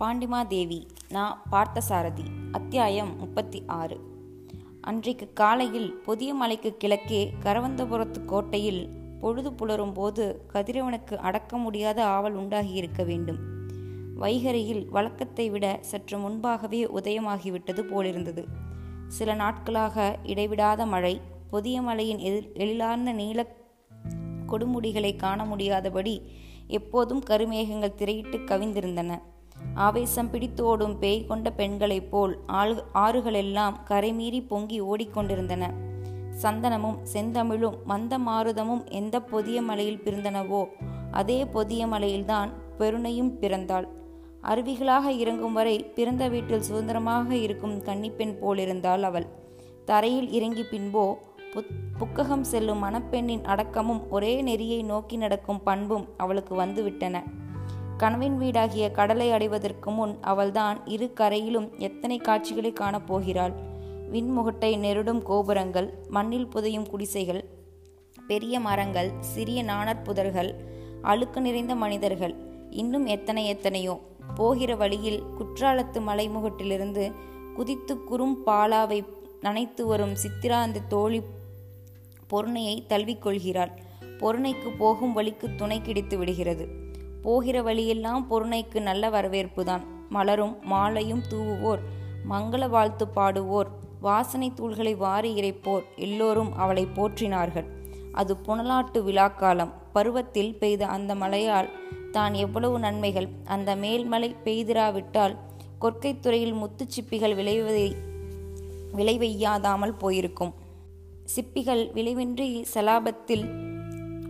பாண்டிமாதேவி நான் பார்த்தசாரதி அத்தியாயம் முப்பத்தி ஆறு. அன்றைக்கு காலையில் புதிய மலைக்கு கிழக்கே கரவந்தபுரத்து கோட்டையில் பொழுது புலரும் போது கதிரவனுக்கு அடக்க முடியாத ஆவல் உண்டாகியிருக்க வேண்டும். வைகரையில் வழக்கத்தை விட சற்று முன்பாகவே உதயமாகிவிட்டது போலிருந்தது. சில நாட்களாக இடைவிடாத மழை புதிய மலையின் எதிர் எழிலார்ந்த நீல கொடுமுடிகளை காண முடியாதபடி எப்போதும் கருமேகங்கள் திரையிட்டு கவிந்திருந்தன. ஆவேசம் பிடித்தோடும் பேய் கொண்ட பெண்களைப் போல் ஆள் ஆறுகளெல்லாம் கரைமீறி பொங்கி ஓடிக்கொண்டிருந்தன. சந்தனமும் செந்தமிழும் மந்த மாருதமும் எந்த பொதிய மலையில் பிறந்தனவோ அதே பொதிய மலையில்தான் பெருணையும் பிறந்தாள். அருவிகளாக இறங்கும் வரை பிறந்த வீட்டில் சுதந்திரமாக இருக்கும் கன்னிப்பெண் போலிருந்தாள் அவள். தரையில் இறங்கி பின்போ புத் புக்ககம் செல்லும் மணப்பெண்ணின் அடக்கமும் ஒரே நெறியை நோக்கி நடக்கும் பண்பும் அவளுக்கு வந்துவிட்டன. கனவின் வீடாகிய கடலை அடைவதற்கு முன் அவள்தான் இரு கரையிலும் எத்தனை காட்சிகளை காணப்போகிறாள் விண்முகட்டை நெருடும் கோபுரங்கள் மண்ணில் புதையும் குடிசைகள் பெரிய மரங்கள் சிறிய நாணற்புதர்கள் அழுக்கு நிறைந்த மனிதர்கள் இன்னும் எத்தனை எத்தனையோ. போகிற வழியில் குற்றாலத்து மலைமுகட்டிலிருந்து குதித்து குறும் பாலாவை நனைத்து வரும் சித்திரா அந்த தோழி பொருணையை தழுவிக்கொள்கிறாள் பொருணைக்கு போகும் வழிக்கு துணை கிடைத்து விடுகிறது. போகிற வழியெல்லாம் பொருணைக்கு நல்ல வரவேற்புதான். மலரும் மாலையும் தூவுவோர் மங்கள வாழ்த்து பாடுவோர் வாசனை தூள்களை வாரி இறைப்போர் எல்லோரும் அவளை போற்றினார்கள். அது புனலாட்டு விழாக்காலம். பருவத்தில் பெய்த அந்த மழையால் தான் எவ்வளவு நன்மைகள். அந்த மேல்மலை பெய்திராவிட்டால் கொற்கைத்துறையில் முத்துச்சிப்பிகள் விளைவதை விளைவெய்யாதாமல் போயிருக்கும். சிப்பிகள் விளைவின்றி சலாபத்தில்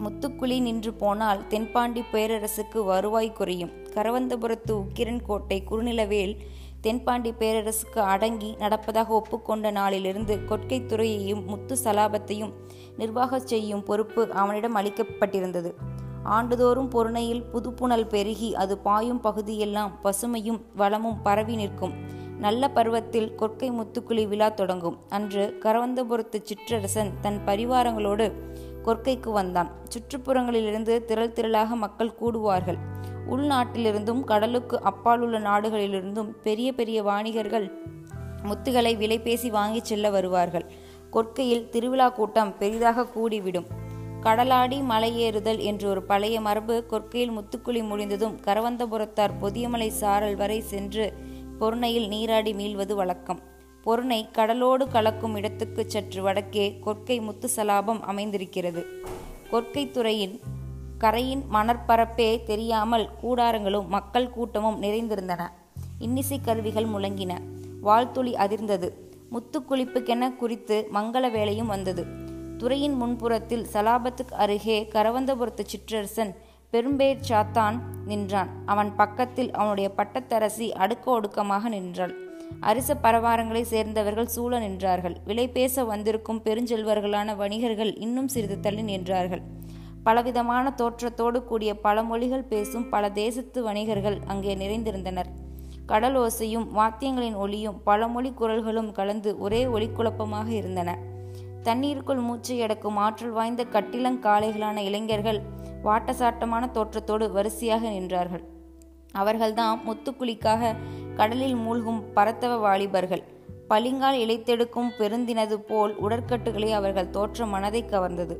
முத்துக்குழி நின்று போனால் தென்பாண்டி பேரரசுக்கு வருவாய் குறையும். கரவந்தபுரத்து உக்கிரன் கோட்டை குறுநிலவேல் தென்பாண்டி பேரரசுக்கு அடங்கி நடப்பதாக ஒப்புக்கொண்ட நாளிலிருந்து கொட்கைத்துறையையும் முத்து சலாபத்தையும் நிர்வாகச் செய்யும் பொறுப்பு அவனிடம் அளிக்கப்பட்டிருந்தது. ஆண்டுதோறும் பொருணையில் புதுப்புணல் பெருகி அது பாயும் பகுதியெல்லாம் பசுமையும் வளமும் பரவி நிற்கும். நல்ல பருவத்தில் கொற்கை முத்துக்குழி விழா தொடங்கும். அன்று கரவந்தபுரத்து சிற்றரசன் தன் பரிவாரங்களோடு கொற்கைக்கு வந்தான். சுற்றுப்புறங்களிலிருந்து திரள் திரளாக மக்கள் கூடுவார்கள். உள்நாட்டிலிருந்தும் கடலுக்கு அப்பால் உள்ள நாடுகளிலிருந்தும் பெரிய பெரிய வாணிகர்கள் முத்துகளை விலை பேசி வாங்கிச் செல்ல வருவார்கள். கொற்கையில் திருவிழா கூட்டம் பெரிதாக கூடிவிடும். கடலாடி மலையேறுதல் என்று ஒரு பழைய மரபு கொற்கையில் முத்துக்குழி முடிந்ததும் கரவந்தபுரத்தார் பொதியமலை சாரல் வரை சென்று பொருணையில் நீராடி மீள்வது வழக்கம். பொருணை கடலோடு கலக்கும் இடத்துக்கு சற்று வடக்கே கொற்கை முத்துசலாபம் அமைந்திருக்கிறது. கொற்கை துறையின் கரையின் மணற்பரப்பே தெரியாமல் கூடாரங்களும் மக்கள் கூட்டமும் நிறைந்திருந்தன. இன்னிசை கருவிகள் முழங்கின. வாழ்த்துளி அதிர்ந்தது. முத்துக்குளிப்புக்கென குறித்து மங்கள வேலையும் வந்தது. துறையின் முன்புறத்தில் சலாபத்துக்கு அருகே கரவந்தபுரத்து சிற்றரசன் பெரும்பேர் சாத்தான் நின்றான். அவன் பக்கத்தில் அவனுடைய பட்டத்தரசி அடுக்க ஒடுக்கமாக நின்றாள். அரிச பரவாரங்களை சேர்ந்தவர்கள் சூழ நின்றார்கள். விலை பேச வந்திருக்கும் பெருஞ்செல்வர்களான வணிகர்கள் இன்னும் சிறிது தள்ளி நின்றார்கள். பலவிதமான தோற்றத்தோடு கூடிய பல மொழிகள் பேசும் பல தேசத்து வணிகர்கள் அங்கே நிறைந்திருந்தனர். கடல் ஓசையும் வாத்தியங்களின் ஒளியும் பல மொழி குரல்களும் கலந்து ஒரே ஒளிக்குழப்பமாக இருந்தன. தண்ணீருக்குள் மூச்சை அடக்கும் ஆற்றல் வாய்ந்த கட்டிலங்காளைகளான இளைஞர்கள் வாட்டசாட்டமான தோற்றத்தோடு வரிசையாக நின்றார்கள். அவர்கள்தான் முத்துக்குழிக்காக கடலில் மூழ்கும் பரத்தவ வாலிபர்கள் பளிங்கால் இழைத்தெடுக்கும் பெருந்தினது போல் உடற்கட்டுகளை அவர்கள் தோற்ற மனதை கவர்ந்தது.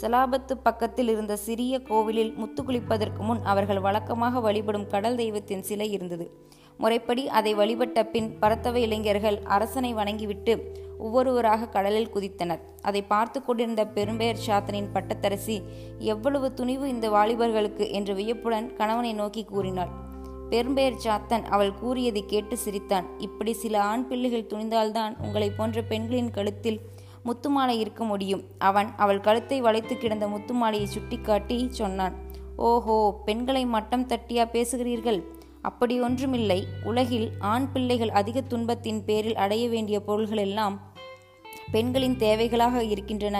சலாபத்து பக்கத்தில் இருந்த சிறிய கோவிலில் முத்து குளிப்பதற்கு முன் அவர்கள் வழக்கமாக வழிபடும் கடல் தெய்வத்தின் சிலை இருந்தது. முறைப்படி அதை வழிபட்ட பின் பரத்தவ இளைஞர்கள் அரசனை வணங்கிவிட்டு ஒவ்வொருவராக கடலில் குதித்தனர். அதை பார்த்து கொண்டிருந்த பெரும்பெயர் சாத்தனின் பட்டத்தரசி எவ்வளவு துணிவு இந்த வாலிபர்களுக்கு? என்று வியப்புடன் கணவனை நோக்கி கூறினாள். பெரும்பெயர் சாத்தன் அவள் கூறியதை கேட்டு சிரித்தான். இப்படி சில ஆண் பிள்ளைகள் துணிந்தால்தான் உங்களை போன்ற பெண்களின் கழுத்தில் முத்துமாலை இருக்க முடியும். அவன் அவள் கழுத்தை வளைத்து கிடந்த முத்துமாலையை சுட்டிக்காட்டி சொன்னான். ஓஹோ பெண்களை மட்டம் தட்டியா பேசுகிறீர்கள்? அப்படி ஒன்றுமில்லை. உலகில் ஆண் பிள்ளைகள் அதிக துன்பத்தின் பேரில் அடைய வேண்டிய பொருள்கள் எல்லாம் பெண்களின் தேவைகளாக இருக்கின்றன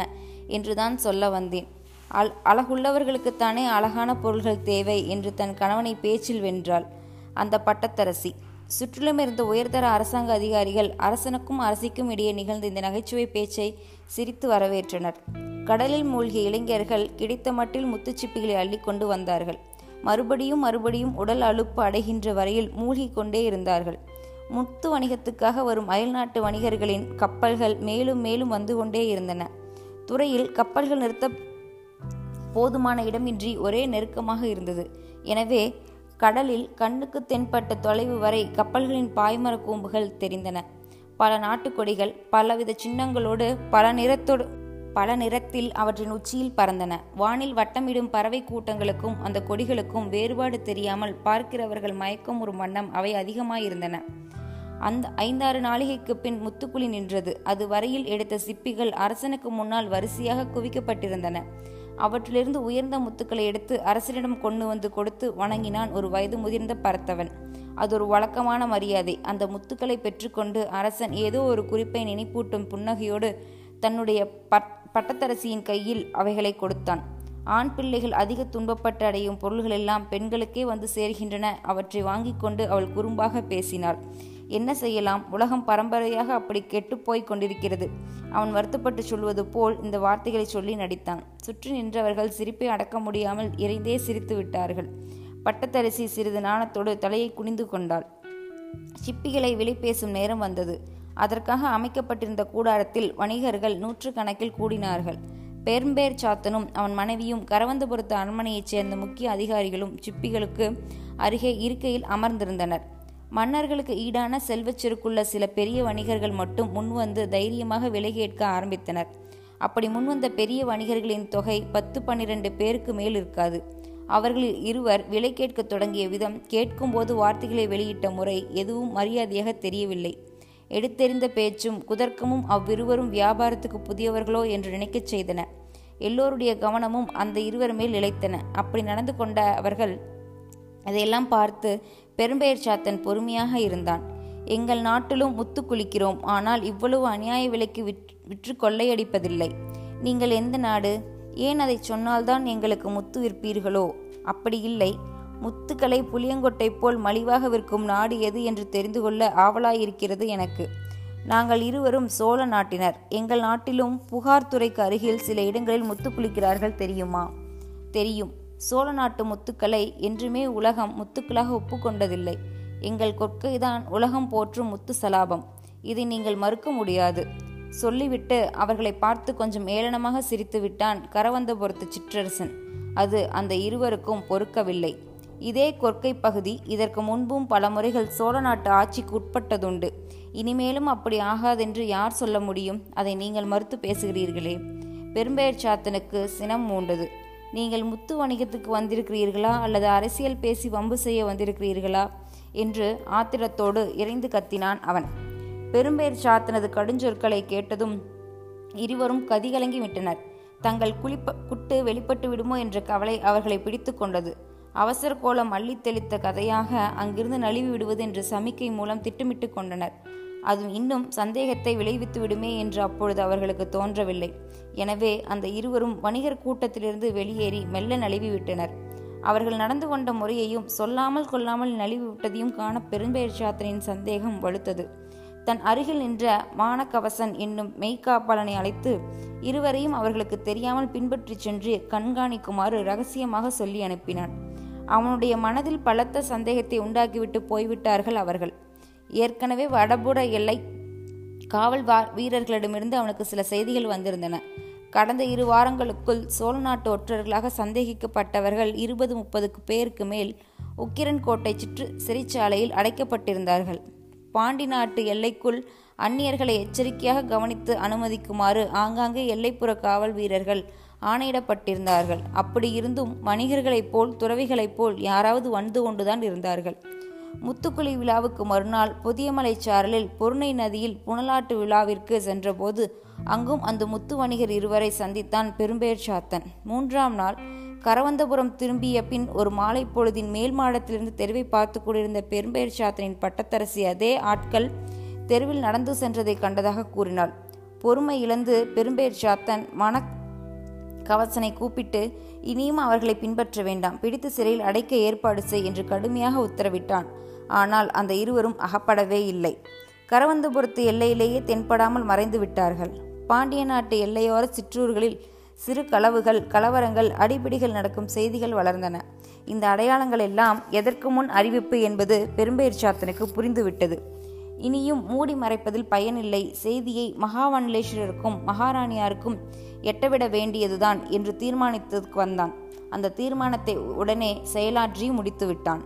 என்றுதான் சொல்ல வந்தேன். அல் அழகுள்ளவர்களுக்குத்தானே அழகான பொருள்கள் தேவை என்று தன் கணவனை பேச்சில் வென்றாள். அந்த பட்டத்தரசி. சுற்றிலும் இருந்த உயர்தர அரசாங்க அதிகாரிகள் அரசனுக்கும் அரசிக்கும் இடையே நிகழ்ந்த இந்த நகைச்சுவை பேச்சை சிரித்து வரவேற்றனர். கடலில் மூழ்கிய இளைஞர்கள் கிடைத்த மட்டில் முத்துச்சிப்பிகளை அள்ளி கொண்டு வந்தார்கள். மறுபடியும் மறுபடியும் உடல் அழுப்பு அடைகின்ற வரையில் மூழ்கிக் கொண்டே இருந்தார்கள். முத்து வணிகத்துக்காக வரும் அயல்நாட்டு வணிகர்களின் கப்பல்கள் மேலும் மேலும் வந்து கொண்டே இருந்தன. துறையில் கப்பல்கள் நிறுத்த போதுமான இடமின்றி ஒரே நெருக்கமாக இருந்தது. எனவே கடலில் கண்ணுக்கு தென்பட்ட தொலைவு வரை கப்பல்களின் பாய்மர கூம்புகள் தெரிந்தன. பல நாட்டுக்கொடிகள் பலவித சின்னங்களோடு பல நிறத்தோடு பல நிறத்தில் அவற்றின் உச்சியில் பறந்தன. வானில் வட்டமிடும் பறவை கூட்டங்களுக்கும் அந்த கொடிகளுக்கும் வேறுபாடு தெரியாமல் பார்க்கிறவர்கள் மயக்கும் ஒரு வண்ணம் அவை அதிகமாயிருந்தன. அந்த ஐந்தாறு நாளிகைக்கு பின் முத்துக்குழி நின்றது. அது வரையில் எடுத்த சிப்பிகள் அரசனுக்கு முன்னால் வரிசையாக குவிக்கப்பட்டிருந்தன. அவற்றிலிருந்து உயர்ந்த முத்துக்களை எடுத்து அரசனிடம் கொண்டு வந்து கொடுத்து வணங்கினான் ஒரு வயது முதிர்ந்த பரத்தவன். அது ஒரு வழக்கமான மரியாதை. அந்த முத்துக்களை பெற்றுக்கொண்டு அரசன் ஏதோ ஒரு குறிப்பை நினைப்பூட்டும் புன்னகையோடு தன்னுடைய பட் பட்டத்தரசியின் கையில் அவைகளை கொடுத்தான். ஆண் பிள்ளைகள் அதிக துன்பப்பட்டு அடையும் பொருள்களெல்லாம் பெண்களுக்கே வந்து சேர்கின்றன. அவற்றை வாங்கி கொண்டு அவள் குறும்பாக பேசினாள். என்ன செய்யலாம்? உலகம் பரம்பரையாக அப்படி கெட்டுப்போய்க் கொண்டிருக்கிறது. அவன் வருத்தப்பட்டு சொல்வது போல் இந்த வார்த்தைகளை சொல்லி நடித்தான். சுற்றி நின்றவர்கள் சிரிப்பை அடக்க முடியாமல் இறைந்தே சிரித்து விட்டார்கள். பட்டத்தரிசி சிறிது நாணத்தோடு தலையை குனிந்து கொண்டாள். சிப்பிகளை விலை பேசும் நேரம் வந்தது. அதற்காக அமைக்கப்பட்டிருந்த கூடாரத்தில் வணிகர்கள் நூற்றுக்கணக்கில் கூடினார்கள். பெரும்பேர் சாத்தனும் அவன் மனைவியும் கரவந்தபுரத்து அரண்மனையைச் சேர்ந்த முக்கிய அதிகாரிகளும் சிப்பிகளுக்கு அருகே இருக்கையில் அமர்ந்திருந்தனர். மன்னர்களுக்கு ஈடான செல்வச் சில பெரிய வணிகர்கள் மட்டும் முன்வந்து தைரியமாக விலை கேட்க ஆரம்பித்தனர். அப்படி முன்வந்த பெரிய வணிகர்களின் தொகை பத்து பன்னிரண்டு பேருக்கு மேல் இருக்காது. அவர்களில் இருவர் விலை கேட்கத் தொடங்கிய விதம் கேட்கும்போது வார்த்தைகளை வெளியிட்ட முறை எதுவும் மரியாதையாக தெரியவில்லை. எடுத்தெறிந்த பேச்சும் குதர்க்கமும் அவ்விருவரும் வியாபாரத்துக்கு புதியவர்களோ என்று நினைக்கச் செய்தன. எல்லோருடைய கவனமும் அந்த இருவர் மேல் நிலைத்தன. அப்படி நடந்து கொண்ட அவர்கள் அதையெல்லாம் பார்த்து பெரும்பெயர் சாத்தன் பொறுமையாக இருந்தான். எங்கள் நாட்டிலும் முத்து குளிக்கிறோம். ஆனால் இவ்வளவு அநியாய விலைக்கு விற்று கொள்ளையடிப்பதில்லை. நீங்கள் எந்த நாடு? ஏன் அதை சொன்னால்தான் எங்களுக்கு முத்து விற்பீர்களோ? அப்படி இல்லை. முத்துக்களை புளியங்கொட்டை போல் மலிவாக விற்கும் நாடு எது என்று தெரிந்து கொள்ள ஆவலாயிருக்கிறது எனக்கு. நாங்கள் இருவரும் சோழ நாட்டினர். எங்கள் நாட்டிலும் புகார் துறைக்கு அருகில் சில இடங்களில் முத்து குளிக்கிறார்கள் தெரியுமா? தெரியும். சோழ நாட்டு முத்துக்களை என்றுமே உலகம் முத்துக்களாக ஒப்புக்கொண்டதில்லை. எங்கள் கொற்கைதான் உலகம் போற்றும் முத்து சலாபம். இதை நீங்கள் மறுக்க முடியாது. சொல்லிவிட்டு அவர்களை பார்த்து கொஞ்சம் ஏளனமாக சிரித்து விட்டான் கரவந்தபுரத்து சிற்றரசன். அது அந்த இருவருக்கும் பொறுக்கவில்லை. இதே கொற்கை பகுதி இதற்கு முன்பும் பல முறைகள் சோழ நாட்டு ஆட்சிக்கு உட்பட்டதுண்டு. இனிமேலும் அப்படி ஆகாதென்று யார் சொல்ல முடியும்? அதை நீங்கள் மறுத்து பேசுகிறீர்களே. பெரும்பெயர் சாத்தனுக்கு சினம் மூண்டது. நீங்கள் முத்து வணிகத்துக்கு வந்திருக்கிறீர்களா? அல்லது அரசியல் பேசி வம்பு செய்ய வந்திருக்கிறீர்களா? என்று ஆத்திரத்தோடு இறைந்து கத்தினான் அவன். பெரும்பெயர் சாத்தனது கடுஞ்சொற்களை கேட்டதும் இருவரும் கதிகலங்கி விட்டனர். தங்கள் குளிப்ப குட்டு வெளிப்பட்டு விடுமோ என்ற கவலை அவர்களை பிடித்து கொண்டது. அவசர கோலம் அள்ளி தெளித்த கதையாக அங்கிருந்து நழுவி விடுவது என்று சமிக்கை மூலம் திட்டமிட்டு கொண்டனர். அது இன்னும் சந்தேகத்தை விளைவித்து விடுமே என்று அப்பொழுது அவர்களுக்கு தோன்றவில்லை. எனவே அந்த இருவரும் வணிகர் கூட்டத்திலிருந்து வெளியேறி மெல்ல நழுவி விட்டனர் அவர்கள் நடந்து கொண்ட முறையையும் சொல்லாமல் கொள்ளாமல் நழுவிவிட்டதையும் காண பெரும்பெயர் சாத்தனின் சந்தேகம் வலுத்தது. தன் அருகில் நின்ற மானக்கவசன் என்னும் மெய்காப்பாளனை அழைத்து இருவரையும் அவர்களுக்கு தெரியாமல் பின்பற்றிச் சென்று கண்காணிக்குமாறு ரகசியமாக சொல்லி அனுப்பினான். அவனுடைய மனதில் பலத்த சந்தேகத்தை உண்டாக்கிவிட்டு போய்விட்டார்கள் அவர்கள். ஏற்கனவே வடபுட எல்லை காவல் வா வீரர்களிடமிருந்து அவனுக்கு சில செய்திகள் வந்திருந்தன. கடந்த இரு வாரங்களுக்குள் சோழ நாட்டு ஒற்றர்களாக சந்தேகிக்கப்பட்டவர்கள் இருபது முப்பதுக்கு பேருக்கு மேல் உக்கிரன் கோட்டை சுற்று சிறைச்சாலையில் அடைக்கப்பட்டிருந்தார்கள். பாண்டி நாட்டு எல்லைக்குள் அந்நியர்களை எச்சரிக்கையாக கவனித்து அனுமதிக்குமாறு ஆங்காங்கே எல்லைப்புற காவல் வீரர்கள் ஆணையிடப்பட்டிருந்தார்கள். அப்படி இருந்தும் வணிகர்களைப் போல் துறவிகளைப் போல் யாராவது வந்து கொண்டுதான் இருந்தார்கள். முத்துக்குளி விழாவுக்கு மறுநாள் புதியமலை சாரலில் பொருணை நதியில் புனலாட்டு விழாவிற்கு சென்றபோது அங்கும் அந்த முத்து வணிகர் இருவரை சந்தித்தான் பெரும்பெயர் சாத்தன். மூன்றாம் நாள் கரவந்தபுரம் திரும்பிய பின் ஒரு மாலை பொழுதின் மேல் மாடத்திலிருந்து தெருவை பார்த்து கொண்டிருந்த பெரும்பெயர் சாத்தனின் பட்டத்தரசி அதே ஆட்கள் தெருவில் நடந்து சென்றதை கண்டதாக கூறினாள். பொறுமை இழந்து பெரும்பெயர் சாத்தன் மன கவசனை கூப்பிட்டு இனியும் அவர்களை பின்பற்ற வேண்டாம். பிடித்து சிறையில் அடைக்க ஏற்பாடு செய் என்று கடுமையாக உத்தரவிட்டான். ஆனால் அந்த இருவரும் அகப்படவே இல்லை. கரவந்தபுரத்து எல்லையிலேயே தென்படாமல் மறைந்து விட்டார்கள். பாண்டிய நாட்டு எல்லையோர சிற்றூர்களில் சிறு களவுகள் கலவரங்கள் அடிபிடிகள் நடக்கும் செய்திகள் வளர்ந்தன. இந்த அடையாளங்கள் எல்லாம் எதற்கு முன் அறிவிப்பு என்பது பெரும்பெயர்ச்சாத்தனுக்கு புரிந்துவிட்டது. இனியும் மூடி மறைப்பதில் பயனில்லை. செய்தியை மகாவன்லேஸ்வரருக்கும் மகாராணியாருக்கும் எட்டவிட வேண்டியதுதான் என்று தீர்மானித்ததுக்கு வந்தான். அந்த தீர்மானத்தை உடனே செயலாற்றி முடித்து விட்டான்